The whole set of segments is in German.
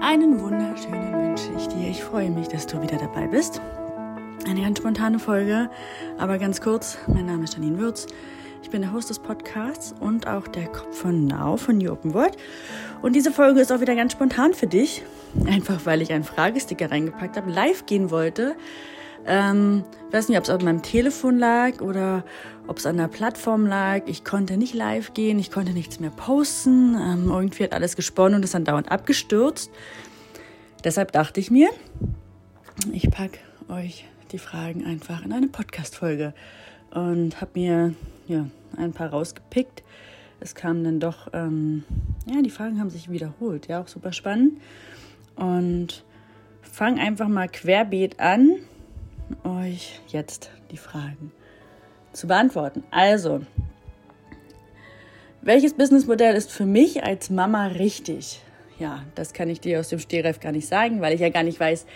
Einen wunderschönen wünsche ich dir. Ich freue mich, dass du wieder dabei bist. Eine ganz spontane Folge, aber ganz kurz. Mein Name ist Janine Würz. Ich bin der Host des Podcasts und auch der Kopf von Now von New Open World. Und diese Folge ist auch wieder ganz spontan für dich. Einfach weil ich einen Fragesticker reingepackt habe, live gehen wollte. Ähm, weiß nicht, ob es auf meinem Telefon lag oder ob es an der Plattform lag. Ich konnte nicht live gehen, ich konnte nichts mehr posten. Ähm, irgendwie hat alles gesponnen und ist dann dauernd abgestürzt. Deshalb dachte ich mir, ich packe euch die Fragen einfach in eine Podcast-Folge und habe mir ja, ein paar rausgepickt. Es kamen dann doch, ähm, ja, die Fragen haben sich wiederholt, ja, auch super spannend. Und fang einfach mal querbeet an, euch jetzt die Fragen zu beantworten. Also, welches Businessmodell ist für mich als Mama richtig? Ja, das kann ich dir aus dem Stehreif gar nicht sagen, weil ich ja gar nicht weiß,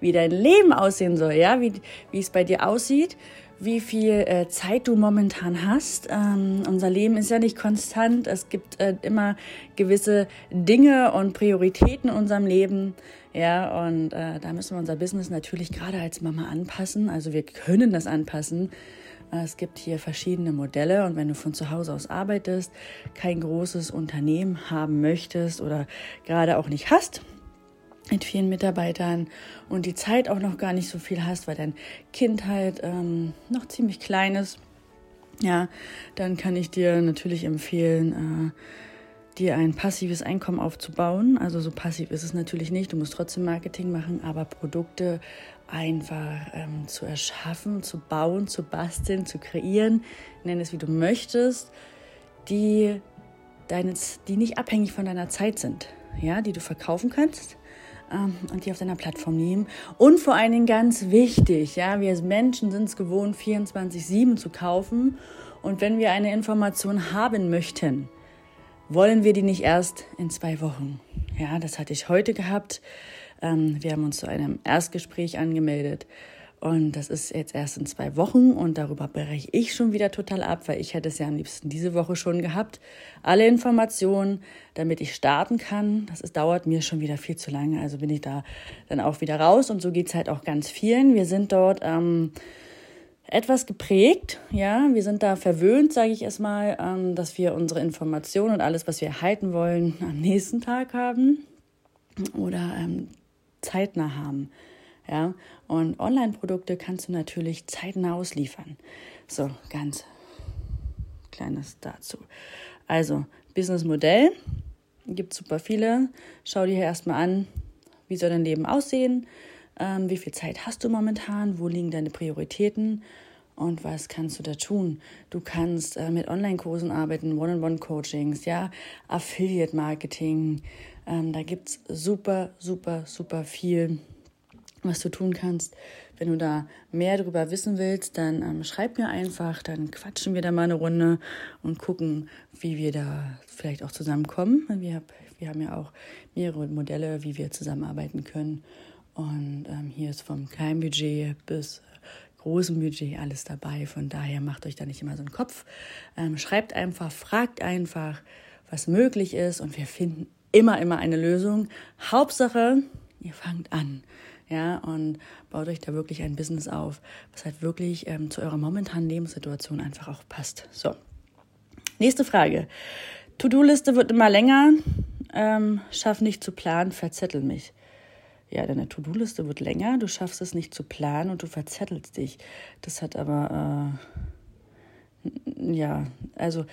wie dein Leben aussehen soll, ja, wie, wie es bei dir aussieht, wie viel äh, Zeit du momentan hast. Ähm, unser Leben ist ja nicht konstant. Es gibt äh, immer gewisse Dinge und Prioritäten in unserem Leben. Ja, und äh, da müssen wir unser Business natürlich gerade als Mama anpassen. Also wir können das anpassen. Äh, es gibt hier verschiedene Modelle und wenn du von zu Hause aus arbeitest, kein großes Unternehmen haben möchtest oder gerade auch nicht hast, mit vielen Mitarbeitern und die Zeit auch noch gar nicht so viel hast, weil dein Kind halt ähm, noch ziemlich klein ist, ja, dann kann ich dir natürlich empfehlen, äh, dir ein passives Einkommen aufzubauen. Also so passiv ist es natürlich nicht. Du musst trotzdem Marketing machen, aber Produkte einfach ähm, zu erschaffen, zu bauen, zu basteln, zu kreieren, nenn es wie du möchtest, die, deines, die nicht abhängig von deiner Zeit sind, ja, die du verkaufen kannst ähm, und die auf deiner Plattform nehmen. Und vor allen Dingen ganz wichtig, ja, wir Menschen sind es gewohnt, 24-7 zu kaufen. Und wenn wir eine Information haben möchten, wollen wir die nicht erst in zwei Wochen. Ja, das hatte ich heute gehabt. Ähm, wir haben uns zu einem Erstgespräch angemeldet und das ist jetzt erst in zwei Wochen und darüber breche ich schon wieder total ab, weil ich hätte es ja am liebsten diese Woche schon gehabt. Alle Informationen, damit ich starten kann. Das ist, dauert mir schon wieder viel zu lange. Also bin ich da dann auch wieder raus und so geht es halt auch ganz vielen. Wir sind dort ähm, etwas geprägt, ja. Wir sind da verwöhnt, sage ich erstmal, ähm, dass wir unsere Informationen und alles, was wir erhalten wollen, am nächsten Tag haben oder ähm, zeitnah haben. Ja, und Online-Produkte kannst du natürlich zeitnah ausliefern. So, ganz kleines dazu. Also, Businessmodell gibt super viele. Schau dir erstmal an, wie soll dein Leben aussehen, ähm, wie viel Zeit hast du momentan, wo liegen deine Prioritäten und was kannst du da tun? Du kannst äh, mit Online-Kursen arbeiten, One-on-One-Coachings, ja, Affiliate-Marketing. Ähm, da gibt es super, super, super viel was du tun kannst. Wenn du da mehr darüber wissen willst, dann ähm, schreib mir einfach, dann quatschen wir da mal eine Runde und gucken, wie wir da vielleicht auch zusammenkommen. Wir, wir haben ja auch mehrere Modelle, wie wir zusammenarbeiten können. Und ähm, hier ist vom kleinen Budget bis großem Budget alles dabei. Von daher macht euch da nicht immer so einen Kopf. Ähm, schreibt einfach, fragt einfach, was möglich ist und wir finden immer, immer eine Lösung. Hauptsache, ihr fangt an ja, und baut euch da wirklich ein Business auf, was halt wirklich ähm, zu eurer momentanen Lebenssituation einfach auch passt. So, nächste Frage. To-Do-Liste wird immer länger, ähm, schaff nicht zu planen, verzettel mich. Ja, deine To-Do-Liste wird länger, du schaffst es nicht zu planen und du verzettelst dich. Das hat aber, äh, ja, also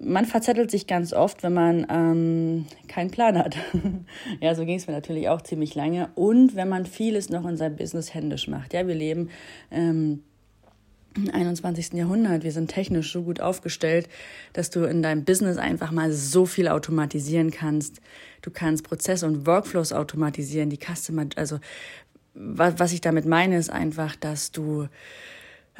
man verzettelt sich ganz oft, wenn man ähm, keinen Plan hat. ja, so ging es mir natürlich auch ziemlich lange. Und wenn man vieles noch in seinem Business händisch macht. Ja, wir leben ähm, im 21. Jahrhundert. Wir sind technisch so gut aufgestellt, dass du in deinem Business einfach mal so viel automatisieren kannst. Du kannst Prozesse und Workflows automatisieren, die Customer, also was, was ich damit meine, ist einfach, dass du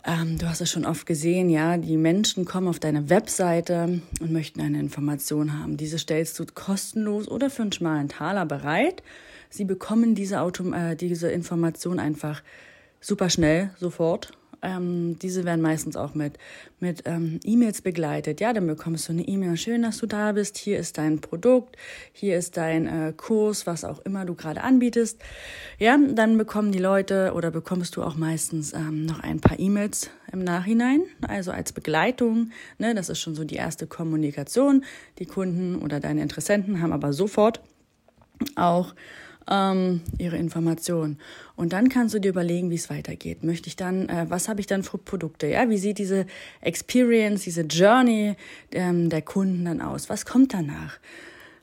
ähm, du hast es schon oft gesehen, ja, die Menschen kommen auf deine Webseite und möchten eine Information haben. Diese stellst du kostenlos oder für einen schmalen Taler bereit. Sie bekommen diese, Auto äh, diese Information einfach super schnell, sofort ähm, diese werden meistens auch mit, mit ähm, E-Mails begleitet. Ja, dann bekommst du eine E-Mail. Schön, dass du da bist. Hier ist dein Produkt. Hier ist dein äh, Kurs, was auch immer du gerade anbietest. Ja, dann bekommen die Leute oder bekommst du auch meistens ähm, noch ein paar E-Mails im Nachhinein. Also als Begleitung. Ne, das ist schon so die erste Kommunikation. Die Kunden oder deine Interessenten haben aber sofort auch ähm, ihre Informationen. Und dann kannst du dir überlegen, wie es weitergeht. Möchte ich dann, äh, was habe ich dann für Produkte? Ja, wie sieht diese Experience, diese Journey ähm, der Kunden dann aus? Was kommt danach?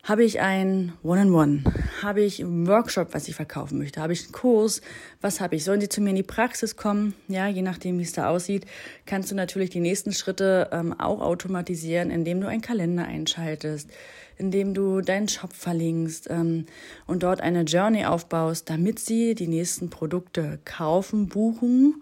Habe ich ein One-on-One? Habe ich einen Workshop, was ich verkaufen möchte? Habe ich einen Kurs? Was habe ich? Sollen die zu mir in die Praxis kommen? Ja, je nachdem, wie es da aussieht, kannst du natürlich die nächsten Schritte ähm, auch automatisieren, indem du einen Kalender einschaltest, indem du deinen Shop verlinkst ähm, und dort eine Journey aufbaust, damit sie die nächsten Produkte kaufen, buchen,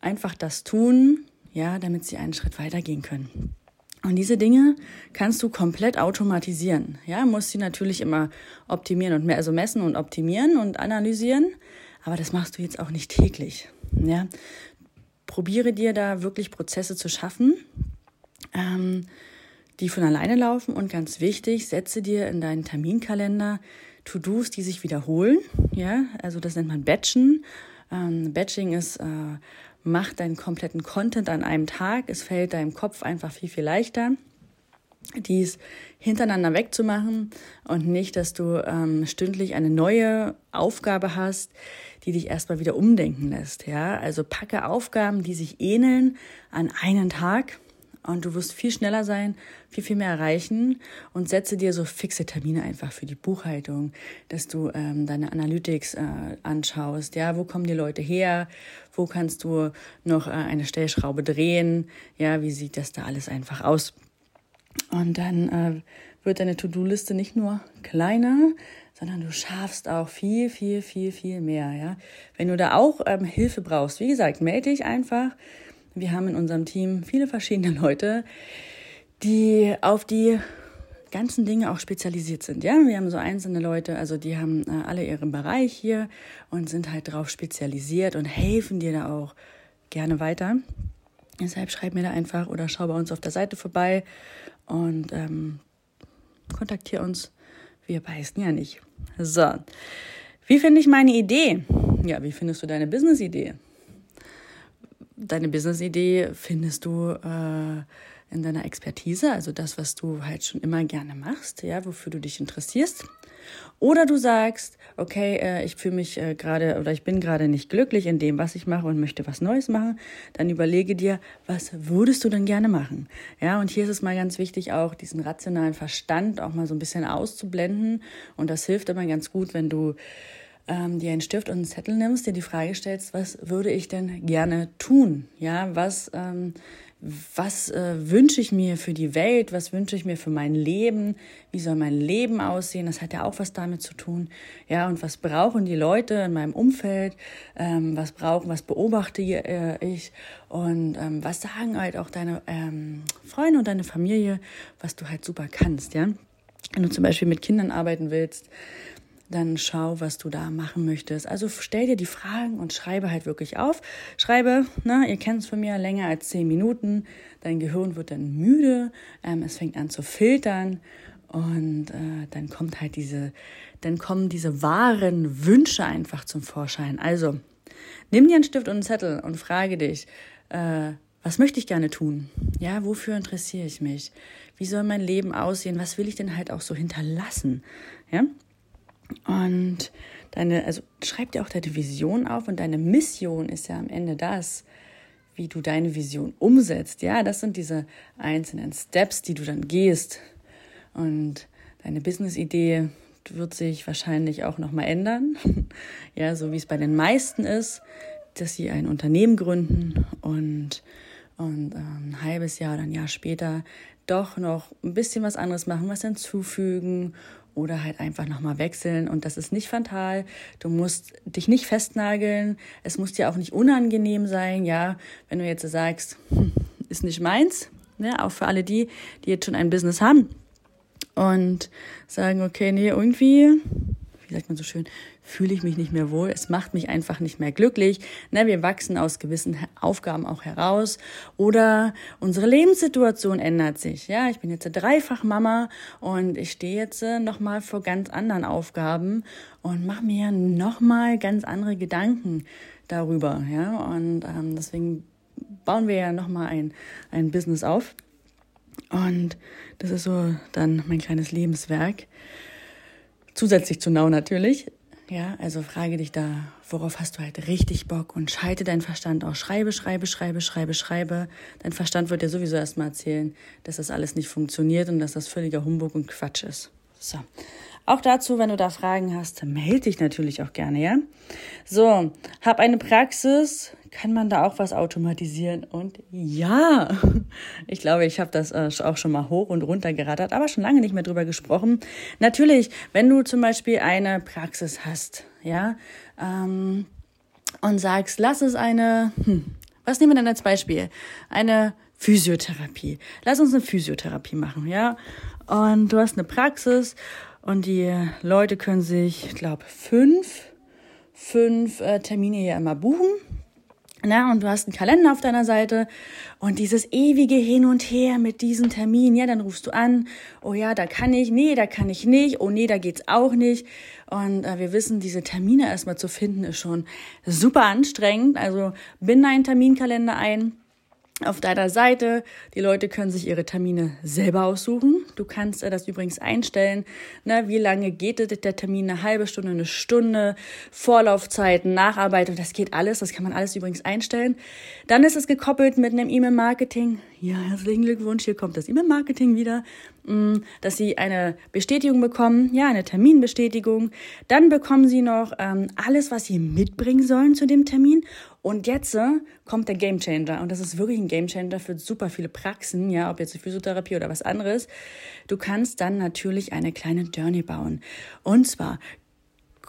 einfach das tun, ja, damit sie einen Schritt weitergehen können. Und diese Dinge kannst du komplett automatisieren. Ja, musst sie natürlich immer optimieren und mehr, also messen und optimieren und analysieren. Aber das machst du jetzt auch nicht täglich. Ja, probiere dir da wirklich Prozesse zu schaffen, ähm, die von alleine laufen. Und ganz wichtig, setze dir in deinen Terminkalender To-Dos, die sich wiederholen. Ja, also das nennt man Batchen. Ähm, Batching ist äh, mach deinen kompletten Content an einem Tag. Es fällt deinem Kopf einfach viel, viel leichter, dies hintereinander wegzumachen und nicht, dass du ähm, stündlich eine neue Aufgabe hast, die dich erstmal wieder umdenken lässt. Ja, also packe Aufgaben, die sich ähneln, an einen Tag und du wirst viel schneller sein, viel, viel mehr erreichen und setze dir so fixe Termine einfach für die Buchhaltung, dass du ähm, deine Analytics äh, anschaust. Ja, wo kommen die Leute her? Wo kannst du noch äh, eine Stellschraube drehen? Ja, wie sieht das da alles einfach aus? Und dann äh, wird deine To-Do-Liste nicht nur kleiner, sondern du schaffst auch viel, viel, viel, viel mehr. Ja, wenn du da auch ähm, Hilfe brauchst, wie gesagt, melde dich einfach. Wir haben in unserem Team viele verschiedene Leute, die auf die ganzen Dinge auch spezialisiert sind. Ja, wir haben so einzelne Leute, also die haben äh, alle ihren Bereich hier und sind halt darauf spezialisiert und helfen dir da auch gerne weiter. Deshalb schreib mir da einfach oder schau bei uns auf der Seite vorbei und ähm, kontaktiere uns. Wir beißen ja nicht. So, wie finde ich meine Idee? Ja, wie findest du deine Business-Idee? Deine Business-Idee findest du äh, in deiner Expertise, also das, was du halt schon immer gerne machst, ja, wofür du dich interessierst. Oder du sagst, okay, äh, ich fühle mich äh, gerade oder ich bin gerade nicht glücklich in dem, was ich mache und möchte was Neues machen, dann überlege dir, was würdest du denn gerne machen? Ja, und hier ist es mal ganz wichtig, auch diesen rationalen Verstand auch mal so ein bisschen auszublenden. Und das hilft immer ganz gut, wenn du ähm, dir einen Stift und einen Zettel nimmst, dir die Frage stellst, was würde ich denn gerne tun? Ja, was, ähm, was äh, wünsche ich mir für die Welt? Was wünsche ich mir für mein Leben? Wie soll mein Leben aussehen? Das hat ja auch was damit zu tun. Ja, und was brauchen die Leute in meinem Umfeld? Ähm, was brauchen, was beobachte äh, ich? Und ähm, was sagen halt auch deine ähm, Freunde und deine Familie, was du halt super kannst, ja? Wenn du zum Beispiel mit Kindern arbeiten willst, dann schau, was du da machen möchtest. Also stell dir die Fragen und schreibe halt wirklich auf. Schreibe, ne, ihr kennt es von mir, länger als zehn Minuten. Dein Gehirn wird dann müde, ähm, es fängt an zu filtern und äh, dann kommt halt diese, dann kommen diese wahren Wünsche einfach zum Vorschein. Also nimm dir einen Stift und einen Zettel und frage dich, äh, was möchte ich gerne tun? Ja, wofür interessiere ich mich? Wie soll mein Leben aussehen? Was will ich denn halt auch so hinterlassen? Ja? Und deine, also schreib dir auch deine Vision auf und deine Mission ist ja am Ende das, wie du deine Vision umsetzt. Ja, das sind diese einzelnen Steps, die du dann gehst. Und deine Business-Idee wird sich wahrscheinlich auch nochmal ändern. ja, so wie es bei den meisten ist, dass sie ein Unternehmen gründen und, und ähm, ein halbes Jahr oder ein Jahr später doch noch ein bisschen was anderes machen, was hinzufügen oder halt einfach nochmal wechseln. Und das ist nicht fatal. Du musst dich nicht festnageln. Es muss dir auch nicht unangenehm sein. Ja, wenn du jetzt sagst, ist nicht meins, ne? auch für alle die, die jetzt schon ein Business haben und sagen, okay, nee, irgendwie, wie sagt man so schön, fühle ich mich nicht mehr wohl. Es macht mich einfach nicht mehr glücklich. Ne, wir wachsen aus gewissen Aufgaben auch heraus. Oder unsere Lebenssituation ändert sich. Ja, ich bin jetzt dreifach Mama und ich stehe jetzt äh, nochmal vor ganz anderen Aufgaben und mache mir nochmal ganz andere Gedanken darüber. Ja, und ähm, deswegen bauen wir ja nochmal ein, ein Business auf. Und das ist so dann mein kleines Lebenswerk. Zusätzlich zu Now natürlich. Ja, also frage dich da, worauf hast du halt richtig Bock und schalte deinen Verstand aus. Schreibe, schreibe, schreibe, schreibe, schreibe. Dein Verstand wird dir sowieso erstmal erzählen, dass das alles nicht funktioniert und dass das völliger Humbug und Quatsch ist. So. Auch dazu, wenn du da Fragen hast, melde dich natürlich auch gerne, ja? So, hab eine Praxis, kann man da auch was automatisieren? Und ja, ich glaube, ich habe das äh, auch schon mal hoch und runter gerattert, aber schon lange nicht mehr drüber gesprochen. Natürlich, wenn du zum Beispiel eine Praxis hast, ja, ähm, und sagst, lass es eine, hm, was nehmen wir denn als Beispiel? Eine Physiotherapie. Lass uns eine Physiotherapie machen, ja? Und du hast eine Praxis und die Leute können sich, ich glaube, fünf, fünf äh, Termine hier immer buchen. Na, und du hast einen Kalender auf deiner Seite und dieses ewige Hin und Her mit diesen Terminen, ja, dann rufst du an, oh ja, da kann ich, nee, da kann ich nicht, oh nee, da geht's auch nicht. Und äh, wir wissen, diese Termine erstmal zu finden, ist schon super anstrengend. Also binde einen Terminkalender ein auf deiner Seite. Die Leute können sich ihre Termine selber aussuchen. Du kannst äh, das übrigens einstellen. Ne, wie lange geht der Termin? Eine halbe Stunde, eine Stunde, Vorlaufzeiten, Nacharbeitung, das geht alles. Das kann man alles übrigens einstellen. Dann ist es gekoppelt mit einem E-Mail-Marketing. Ja, herzlichen Glückwunsch. Hier kommt das E-Mail-Marketing wieder. Mm, dass sie eine Bestätigung bekommen, ja, eine Terminbestätigung. Dann bekommen sie noch ähm, alles, was sie mitbringen sollen zu dem Termin. Und jetzt äh, kommt der Gamechanger. Und das ist wirklich ein Gamechanger für super viele Praxen, ja, ob jetzt Physiotherapie oder was anderes. Du kannst dann natürlich eine kleine Journey bauen. Und zwar,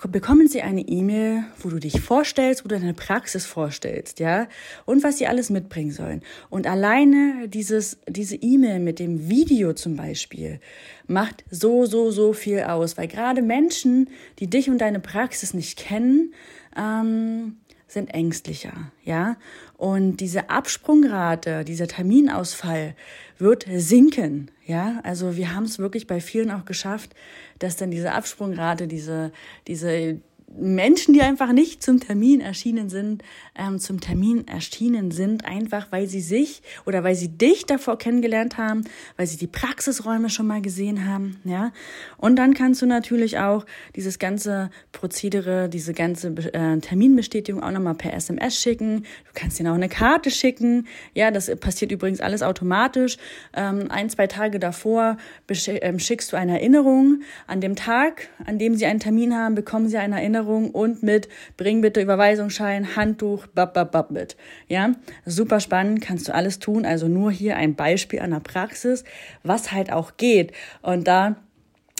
bekommen sie eine E-Mail, wo du dich vorstellst, wo du deine Praxis vorstellst, ja, und was sie alles mitbringen sollen. Und alleine dieses, diese E-Mail mit dem Video zum Beispiel macht so, so, so viel aus, weil gerade Menschen, die dich und deine Praxis nicht kennen, ähm, sind ängstlicher, ja. Und diese Absprungrate, dieser Terminausfall wird sinken, ja. Also wir haben es wirklich bei vielen auch geschafft, dass dann diese Absprungrate, diese, diese Menschen, die einfach nicht zum Termin erschienen sind, ähm, zum Termin erschienen sind, einfach weil sie sich oder weil sie dich davor kennengelernt haben, weil sie die Praxisräume schon mal gesehen haben, ja. Und dann kannst du natürlich auch dieses ganze Prozedere, diese ganze äh, Terminbestätigung auch nochmal per SMS schicken. Du kannst ihnen auch eine Karte schicken. Ja, das passiert übrigens alles automatisch. Ähm, ein, zwei Tage davor ähm, schickst du eine Erinnerung. An dem Tag, an dem sie einen Termin haben, bekommen sie eine Erinnerung Erinnerung und mit bring bitte Überweisungsschein, Handtuch, bab, bab, bab mit. Ja, super spannend, kannst du alles tun. Also nur hier ein Beispiel an der Praxis, was halt auch geht. Und da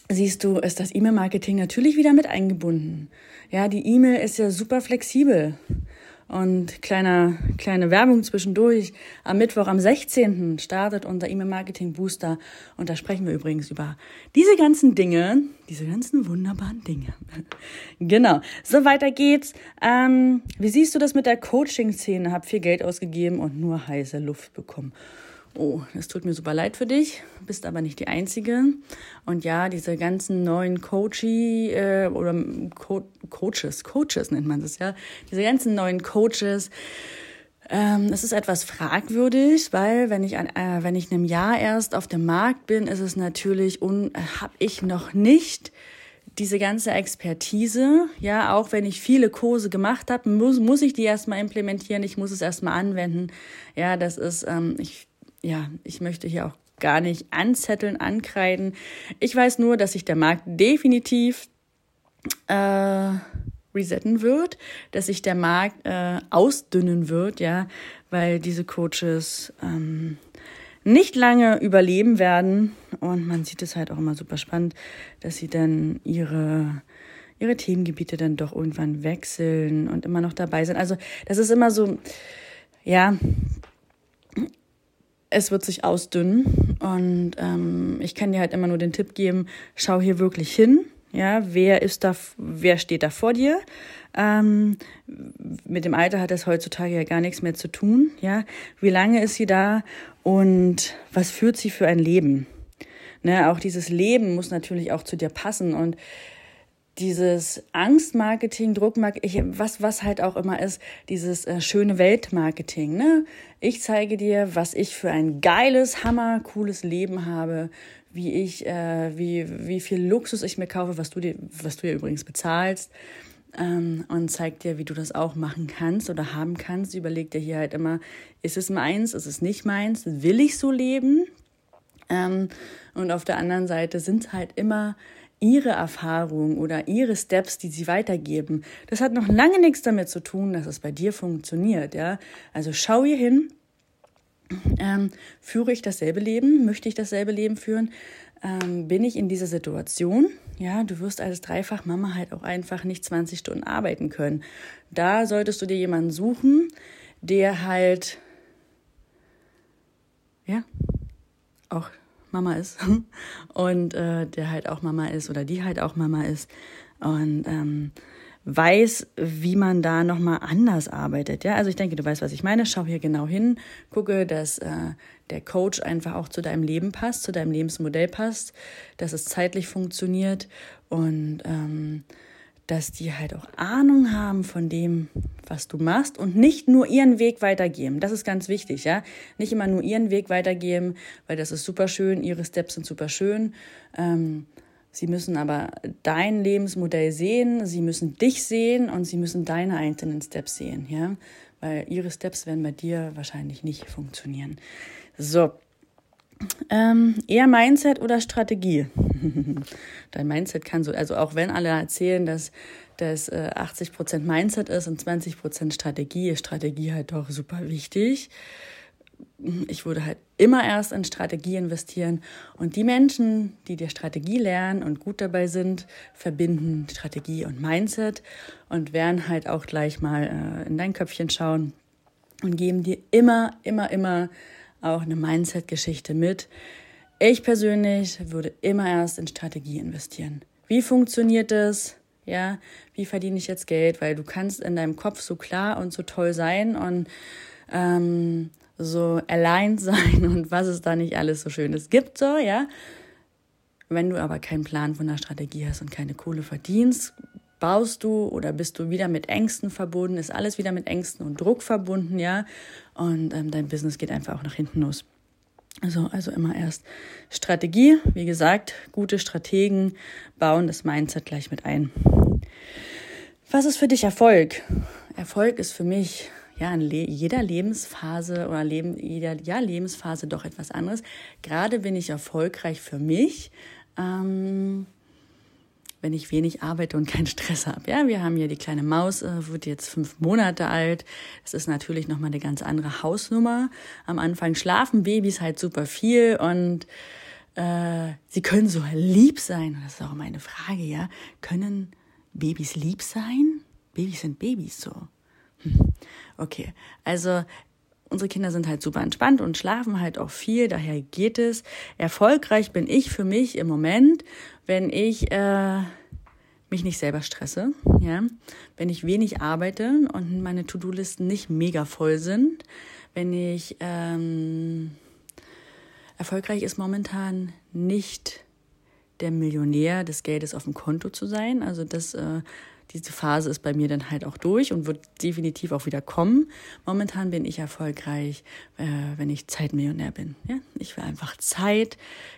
siehst du, ist das E-Mail-Marketing natürlich wieder mit eingebunden. Ja, die E-Mail ist ja super flexibel. Und kleine, kleine Werbung zwischendurch. Am Mittwoch, am 16. startet unser E-Mail-Marketing Booster. Und da sprechen wir übrigens über diese ganzen Dinge, diese ganzen wunderbaren Dinge. genau. So, weiter geht's. Ähm, wie siehst du das mit der Coaching-Szene? Hab viel Geld ausgegeben und nur heiße Luft bekommen. Oh, das tut mir super leid für dich, bist aber nicht die Einzige. Und ja, diese ganzen neuen Coachie äh, oder Co Coaches, Coaches nennt man das ja, diese ganzen neuen Coaches, ähm, es ist etwas fragwürdig, weil wenn ich, an, äh, wenn ich in einem Jahr erst auf dem Markt bin, ist es natürlich, äh, habe ich noch nicht diese ganze Expertise, ja, auch wenn ich viele Kurse gemacht habe, muss, muss ich die erstmal implementieren, ich muss es erstmal anwenden. Ja, das ist, ähm, ich ja, ich möchte hier auch gar nicht anzetteln, ankreiden. Ich weiß nur, dass sich der Markt definitiv äh, resetten wird, dass sich der Markt äh, ausdünnen wird, ja, weil diese Coaches ähm, nicht lange überleben werden. Und man sieht es halt auch immer super spannend, dass sie dann ihre ihre Themengebiete dann doch irgendwann wechseln und immer noch dabei sind. Also das ist immer so, ja, es wird sich ausdünnen und ähm, ich kann dir halt immer nur den Tipp geben, schau hier wirklich hin. Ja, wer ist da, wer steht da vor dir? Ähm, mit dem Alter hat das heutzutage ja gar nichts mehr zu tun. Ja, wie lange ist sie da und was führt sie für ein Leben? Ne, auch dieses Leben muss natürlich auch zu dir passen und dieses Angstmarketing, Druckmarketing, was, was halt auch immer ist, dieses äh, schöne Weltmarketing. Ne? Ich zeige dir, was ich für ein geiles, hammer, cooles Leben habe, wie ich, äh, wie, wie viel Luxus ich mir kaufe, was du dir, was du dir übrigens bezahlst. Ähm, und zeig dir, wie du das auch machen kannst oder haben kannst. Überleg dir hier halt immer, ist es meins, ist es nicht meins, will ich so leben? Ähm, und auf der anderen Seite sind halt immer ihre Erfahrungen oder ihre Steps, die sie weitergeben. Das hat noch lange nichts damit zu tun, dass es bei dir funktioniert, ja. Also schau hier hin. Ähm, führe ich dasselbe Leben? Möchte ich dasselbe Leben führen? Ähm, bin ich in dieser Situation? Ja, du wirst als Dreifach-Mama halt auch einfach nicht 20 Stunden arbeiten können. Da solltest du dir jemanden suchen, der halt, ja, auch Mama ist und äh, der halt auch Mama ist oder die halt auch Mama ist und ähm, weiß, wie man da nochmal anders arbeitet. Ja, also ich denke, du weißt, was ich meine. Schau hier genau hin, gucke, dass äh, der Coach einfach auch zu deinem Leben passt, zu deinem Lebensmodell passt, dass es zeitlich funktioniert und ähm, dass die halt auch Ahnung haben von dem, was du machst und nicht nur ihren Weg weitergeben. Das ist ganz wichtig, ja. Nicht immer nur ihren Weg weitergeben, weil das ist super schön, ihre Steps sind super schön. Ähm, sie müssen aber dein Lebensmodell sehen, sie müssen dich sehen und sie müssen deine einzelnen Steps sehen, ja. Weil ihre Steps werden bei dir wahrscheinlich nicht funktionieren. So, ähm, eher Mindset oder Strategie? Dein Mindset kann so, also auch wenn alle erzählen, dass das äh, 80% Mindset ist und 20% Strategie, ist Strategie halt doch super wichtig. Ich würde halt immer erst in Strategie investieren und die Menschen, die dir Strategie lernen und gut dabei sind, verbinden Strategie und Mindset und werden halt auch gleich mal äh, in dein Köpfchen schauen und geben dir immer, immer, immer auch eine Mindset-Geschichte mit. Ich persönlich würde immer erst in Strategie investieren. Wie funktioniert das? Ja, wie verdiene ich jetzt Geld? Weil du kannst in deinem Kopf so klar und so toll sein und ähm, so aligned sein und was es da nicht alles so Schönes gibt, so, ja. Wenn du aber keinen Plan von der Strategie hast und keine Kohle verdienst, baust du oder bist du wieder mit Ängsten verbunden, ist alles wieder mit Ängsten und Druck verbunden, ja. Und ähm, dein Business geht einfach auch nach hinten los. Also, also immer erst Strategie. Wie gesagt, gute Strategen bauen das Mindset gleich mit ein. Was ist für dich Erfolg? Erfolg ist für mich ja in le jeder Lebensphase oder Leben, jeder ja, Lebensphase doch etwas anderes. Gerade bin ich erfolgreich für mich. Ähm, wenn ich wenig arbeite und keinen Stress habe. Ja, wir haben hier die kleine Maus, äh, wird jetzt fünf Monate alt. Das ist natürlich nochmal eine ganz andere Hausnummer. Am Anfang schlafen Babys halt super viel und äh, sie können so lieb sein. Das ist auch meine Frage, ja. Können Babys lieb sein? Babys sind Babys so. Hm. Okay, also unsere Kinder sind halt super entspannt und schlafen halt auch viel, daher geht es. Erfolgreich bin ich für mich im Moment, wenn ich äh, mich nicht selber stresse, ja, wenn ich wenig arbeite und meine To-Do-Listen nicht mega voll sind, wenn ich ähm, erfolgreich ist momentan nicht der Millionär des Geldes auf dem Konto zu sein. Also das äh, diese Phase ist bei mir dann halt auch durch und wird definitiv auch wieder kommen. Momentan bin ich erfolgreich, äh, wenn ich Zeitmillionär bin. Ja? Ich will einfach Zeit,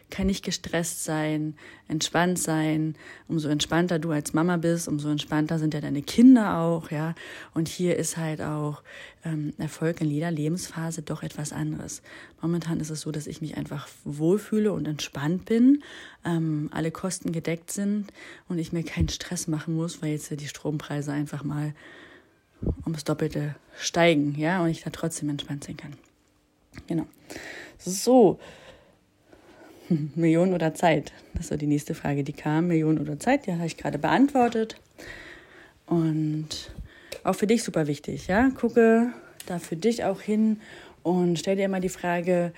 kann nicht gestresst sein, entspannt sein. Umso entspannter du als Mama bist, umso entspannter sind ja deine Kinder auch, ja. Und hier ist halt auch ähm, Erfolg in jeder Lebensphase doch etwas anderes. Momentan ist es so, dass ich mich einfach wohlfühle und entspannt bin, ähm, alle Kosten gedeckt sind und ich mir keinen Stress machen muss, weil jetzt die Strompreise einfach mal ums Doppelte steigen, ja, und ich da trotzdem entspannt sein kann. Genau. So, Millionen oder Zeit? Das so die nächste Frage, die kam. Millionen oder Zeit, die habe ich gerade beantwortet. Und auch für dich super wichtig, ja. Gucke da für dich auch hin und stell dir immer die Frage,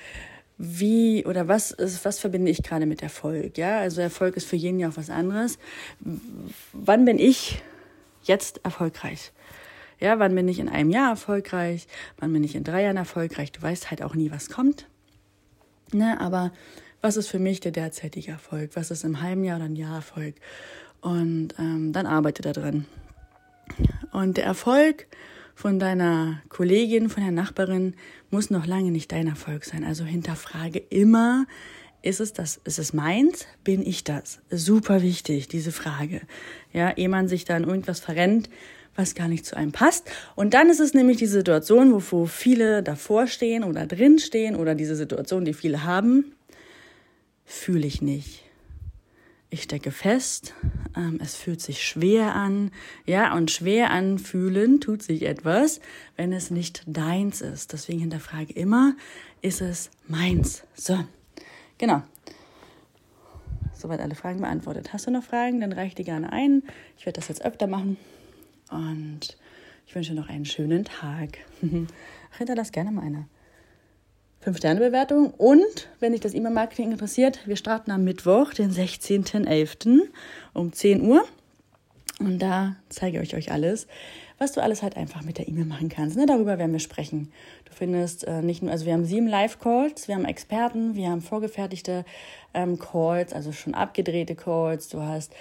wie oder was ist, was verbinde ich gerade mit Erfolg? Ja, also Erfolg ist für jeden ja auch was anderes. Wann bin ich jetzt erfolgreich? Ja, wann bin ich in einem Jahr erfolgreich? Wann bin ich in drei Jahren erfolgreich? Du weißt halt auch nie, was kommt. Ne, aber was ist für mich der derzeitige Erfolg? Was ist im halben Jahr oder ein Jahr Erfolg? Und ähm, dann arbeite da drin. Und der Erfolg von deiner Kollegin, von der Nachbarin muss noch lange nicht dein Erfolg sein. Also hinterfrage immer, ist es das, ist es meins? Bin ich das? Super wichtig, diese Frage. Ja, ehe man sich dann irgendwas verrennt, was gar nicht zu einem passt. Und dann ist es nämlich die Situation, wo viele davor stehen oder drin stehen oder diese Situation, die viele haben, fühle ich nicht. Ich stecke fest, ähm, es fühlt sich schwer an, ja, und schwer anfühlen tut sich etwas, wenn es nicht deins ist. Deswegen hinterfrage immer, ist es meins? So, genau. Soweit alle Fragen beantwortet. Hast du noch Fragen? Dann reich die gerne ein. Ich werde das jetzt öfter machen. Und ich wünsche noch einen schönen Tag. Hinterlass gerne mal eine 5-Sterne-Bewertung. Und wenn dich das E-Mail-Marketing interessiert, wir starten am Mittwoch, den 16.11. um 10 Uhr. Und da zeige ich euch alles, was du alles halt einfach mit der E-Mail machen kannst. Ne, darüber werden wir sprechen. Du findest äh, nicht nur, also wir haben sieben Live-Calls, wir haben Experten, wir haben vorgefertigte ähm, Calls, also schon abgedrehte Calls. Du hast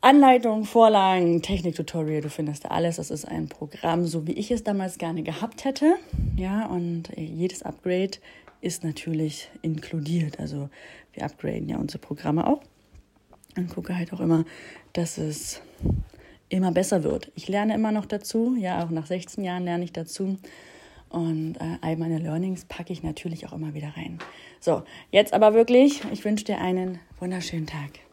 Anleitungen, Vorlagen, Technik-Tutorial, du findest alles. Das ist ein Programm, so wie ich es damals gerne gehabt hätte. Ja, und jedes Upgrade ist natürlich inkludiert. Also wir upgraden ja unsere Programme auch. Und gucke halt auch immer, dass es immer besser wird. Ich lerne immer noch dazu. Ja, auch nach 16 Jahren lerne ich dazu. Und äh, all meine Learnings packe ich natürlich auch immer wieder rein. So, jetzt aber wirklich, ich wünsche dir einen wunderschönen Tag.